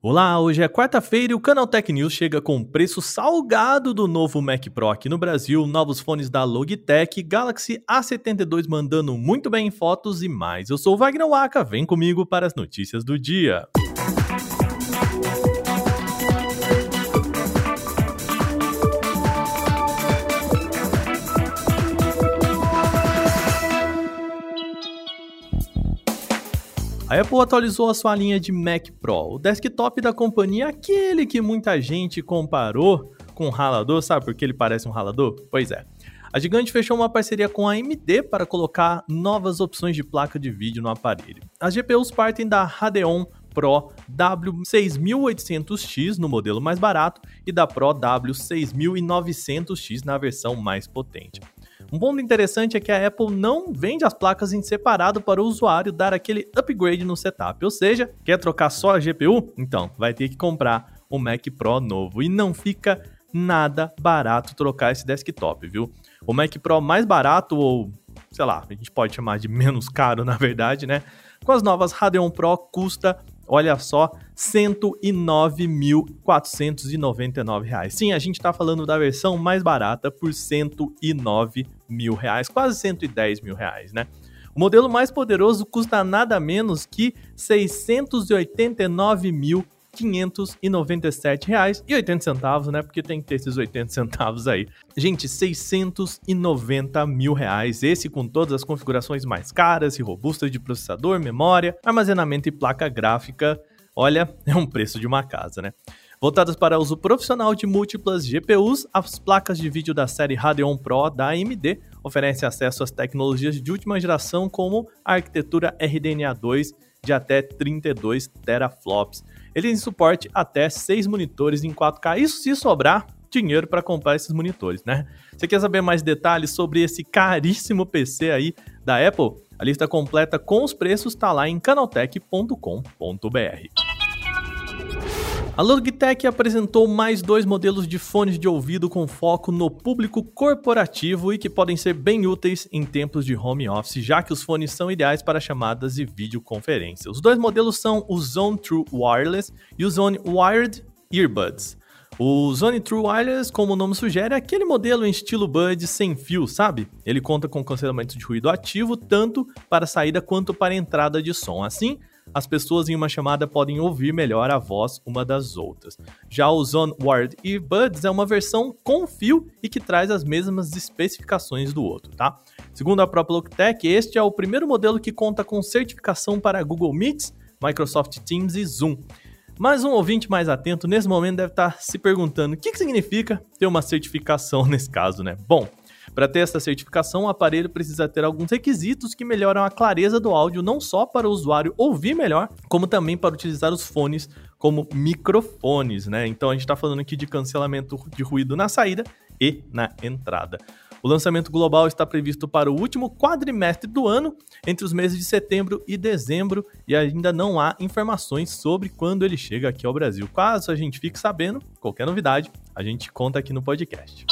Olá, hoje é quarta-feira e o Canal Tech News chega com o preço salgado do novo Mac Pro aqui no Brasil, novos fones da Logitech, Galaxy A72 mandando muito bem em fotos e mais. Eu sou o Wagner Waka, vem comigo para as notícias do dia. Apple atualizou a sua linha de Mac Pro, o desktop da companhia, aquele que muita gente comparou com um ralador, sabe por que ele parece um ralador? Pois é. A gigante fechou uma parceria com a AMD para colocar novas opções de placa de vídeo no aparelho. As GPUs partem da Radeon Pro W6800X no modelo mais barato e da Pro W6900X na versão mais potente. Um ponto interessante é que a Apple não vende as placas em separado para o usuário dar aquele upgrade no setup. Ou seja, quer trocar só a GPU? Então, vai ter que comprar um Mac Pro novo. E não fica nada barato trocar esse desktop, viu? O Mac Pro mais barato, ou sei lá, a gente pode chamar de menos caro na verdade, né? Com as novas Radeon Pro custa olha só, R$ 109.499. Sim, a gente está falando da versão mais barata por 109 mil reais, quase 110 mil reais, né? O modelo mais poderoso custa nada menos que R$ 689 mil 597 reais e 80 centavos, né? Porque tem que ter esses 80 centavos aí. Gente, 690 mil reais. Esse com todas as configurações mais caras e robustas de processador, memória, armazenamento e placa gráfica. Olha, é um preço de uma casa, né? Voltadas para uso profissional de múltiplas GPUs, as placas de vídeo da série Radeon Pro da AMD oferecem acesso às tecnologias de última geração como a arquitetura RDNA 2 de até 32 teraflops. Ele tem suporte até 6 monitores em 4K, isso se sobrar dinheiro para comprar esses monitores, né? Você quer saber mais detalhes sobre esse caríssimo PC aí da Apple? A lista completa com os preços está lá em canaltech.com.br. A Logitech apresentou mais dois modelos de fones de ouvido com foco no público corporativo e que podem ser bem úteis em tempos de home office, já que os fones são ideais para chamadas e videoconferência. Os dois modelos são o Zone True Wireless e o Zone Wired Earbuds. O Zone True Wireless, como o nome sugere, é aquele modelo em estilo Bud sem fio, sabe? Ele conta com cancelamento de ruído ativo tanto para saída quanto para entrada de som. Assim, as pessoas em uma chamada podem ouvir melhor a voz uma das outras. Já o Zone Wired Earbuds é uma versão com fio e que traz as mesmas especificações do outro, tá? Segundo a própria Logitech, este é o primeiro modelo que conta com certificação para Google Meets, Microsoft Teams e Zoom. Mas um ouvinte mais atento nesse momento deve estar se perguntando o que, que significa ter uma certificação nesse caso, né? Bom, para ter essa certificação, o aparelho precisa ter alguns requisitos que melhoram a clareza do áudio não só para o usuário ouvir melhor, como também para utilizar os fones como microfones, né? Então a gente está falando aqui de cancelamento de ruído na saída e na entrada. O lançamento global está previsto para o último quadrimestre do ano, entre os meses de setembro e dezembro, e ainda não há informações sobre quando ele chega aqui ao Brasil. Caso a gente fique sabendo, qualquer novidade, a gente conta aqui no podcast.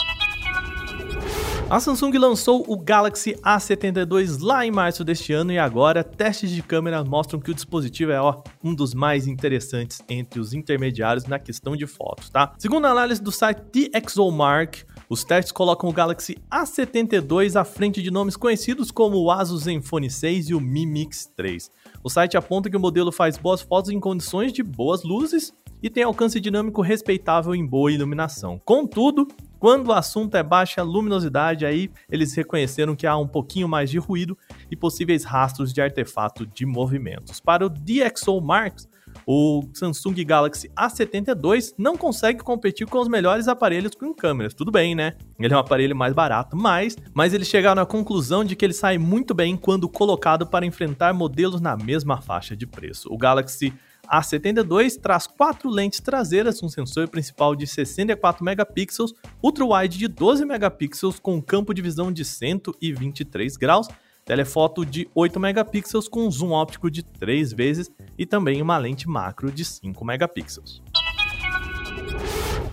A Samsung lançou o Galaxy A72 lá em março deste ano e agora testes de câmera mostram que o dispositivo é ó, um dos mais interessantes entre os intermediários na questão de fotos, tá? Segundo a análise do site DxOMark, os testes colocam o Galaxy A72 à frente de nomes conhecidos como o Asus Zenfone 6 e o Mi Mix 3. O site aponta que o modelo faz boas fotos em condições de boas luzes e tem alcance dinâmico respeitável em boa iluminação. Contudo, quando o assunto é baixa luminosidade, aí eles reconheceram que há um pouquinho mais de ruído e possíveis rastros de artefato de movimentos. Para o DxO Marks, o Samsung Galaxy A72 não consegue competir com os melhores aparelhos com câmeras. Tudo bem, né? Ele é um aparelho mais barato, mas, mas eles chegaram à conclusão de que ele sai muito bem quando colocado para enfrentar modelos na mesma faixa de preço. O Galaxy a 72 traz quatro lentes traseiras, um sensor principal de 64 megapixels, ultra-wide de 12 megapixels com campo de visão de 123 graus, telefoto de 8 megapixels com zoom óptico de 3 vezes e também uma lente macro de 5 megapixels.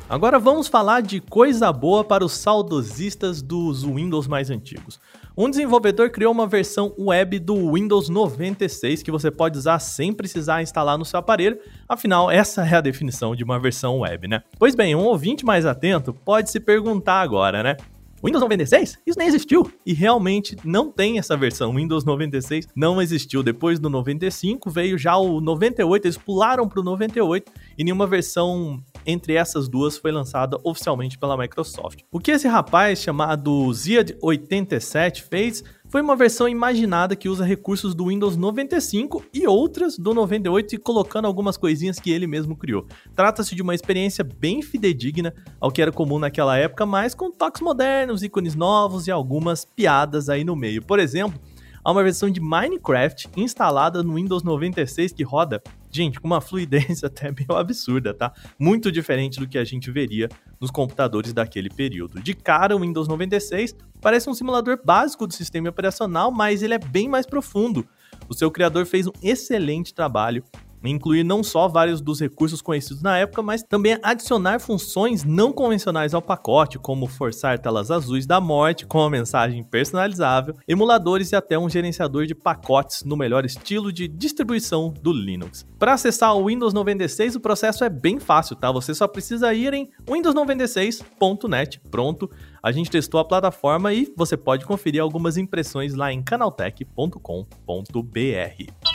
Agora vamos falar de coisa boa para os saudosistas dos Windows mais antigos. Um desenvolvedor criou uma versão web do Windows 96 que você pode usar sem precisar instalar no seu aparelho, afinal, essa é a definição de uma versão web, né? Pois bem, um ouvinte mais atento pode se perguntar agora, né? Windows 96? Isso nem existiu. E realmente não tem essa versão. Windows 96 não existiu. Depois do 95 veio já o 98, eles pularam para o 98 e nenhuma versão entre essas duas foi lançada oficialmente pela Microsoft. O que esse rapaz chamado Ziad87 fez foi uma versão imaginada que usa recursos do Windows 95 e outras do 98 e colocando algumas coisinhas que ele mesmo criou. Trata-se de uma experiência bem fidedigna ao que era comum naquela época, mas com toques modernos, ícones novos e algumas piadas aí no meio. Por exemplo, há uma versão de Minecraft instalada no Windows 96 que roda gente, com uma fluidez até meio absurda, tá? Muito diferente do que a gente veria nos computadores daquele período. De cara, o Windows 96 parece um simulador básico do sistema operacional, mas ele é bem mais profundo. O seu criador fez um excelente trabalho incluir não só vários dos recursos conhecidos na época, mas também adicionar funções não convencionais ao pacote, como forçar telas azuis da morte com uma mensagem personalizável, emuladores e até um gerenciador de pacotes no melhor estilo de distribuição do Linux. Para acessar o Windows 96, o processo é bem fácil, tá? Você só precisa ir em windows96.net, pronto. A gente testou a plataforma e você pode conferir algumas impressões lá em canaltech.com.br.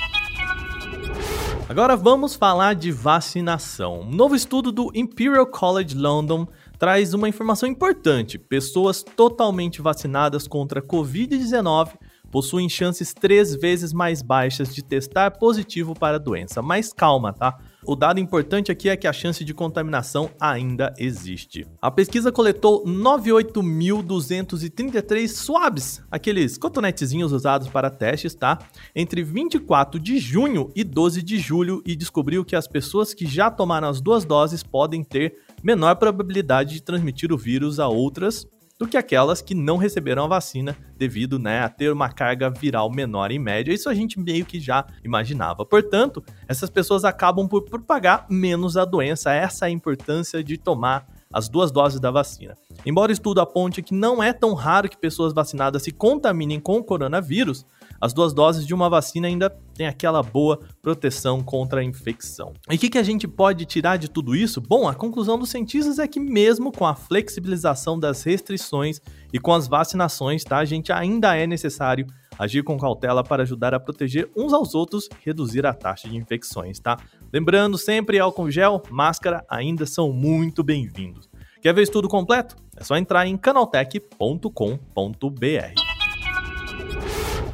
Agora vamos falar de vacinação. Um novo estudo do Imperial College London traz uma informação importante: pessoas totalmente vacinadas contra a Covid-19 possuem chances três vezes mais baixas de testar positivo para a doença. Mas calma, tá? O dado importante aqui é que a chance de contaminação ainda existe. A pesquisa coletou 98.233 swabs, aqueles cotonetezinhos usados para testes, tá? Entre 24 de junho e 12 de julho e descobriu que as pessoas que já tomaram as duas doses podem ter menor probabilidade de transmitir o vírus a outras do que aquelas que não receberam a vacina devido né, a ter uma carga viral menor em média. Isso a gente meio que já imaginava. Portanto, essas pessoas acabam por propagar menos a doença. Essa é a importância de tomar as duas doses da vacina. Embora o estudo aponte que não é tão raro que pessoas vacinadas se contaminem com o coronavírus, as duas doses de uma vacina ainda têm aquela boa proteção contra a infecção. E o que, que a gente pode tirar de tudo isso? Bom, a conclusão dos cientistas é que mesmo com a flexibilização das restrições e com as vacinações, tá, a gente ainda é necessário agir com cautela para ajudar a proteger uns aos outros e reduzir a taxa de infecções, tá? Lembrando sempre álcool gel, máscara ainda são muito bem-vindos. Quer ver isso tudo completo? É só entrar em canaltech.com.br.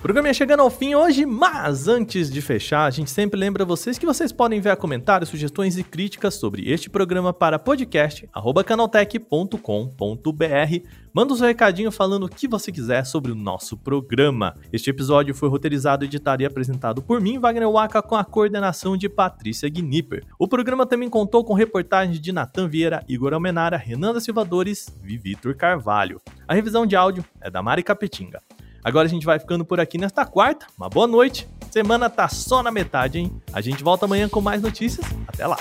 Programa ia chegando ao fim hoje, mas antes de fechar, a gente sempre lembra vocês que vocês podem enviar comentários, sugestões e críticas sobre este programa para podcast@canaltech.com.br. Manda o seu recadinho falando o que você quiser sobre o nosso programa. Este episódio foi roteirizado, editado e apresentado por mim, Wagner Waka, com a coordenação de Patrícia Gnipper. O programa também contou com reportagens de Natan Vieira, Igor Almenara, Renan da Silvadores e Vitor Carvalho. A revisão de áudio é da Mari Capetinga. Agora a gente vai ficando por aqui nesta quarta. Uma boa noite. Semana tá só na metade, hein? A gente volta amanhã com mais notícias. Até lá.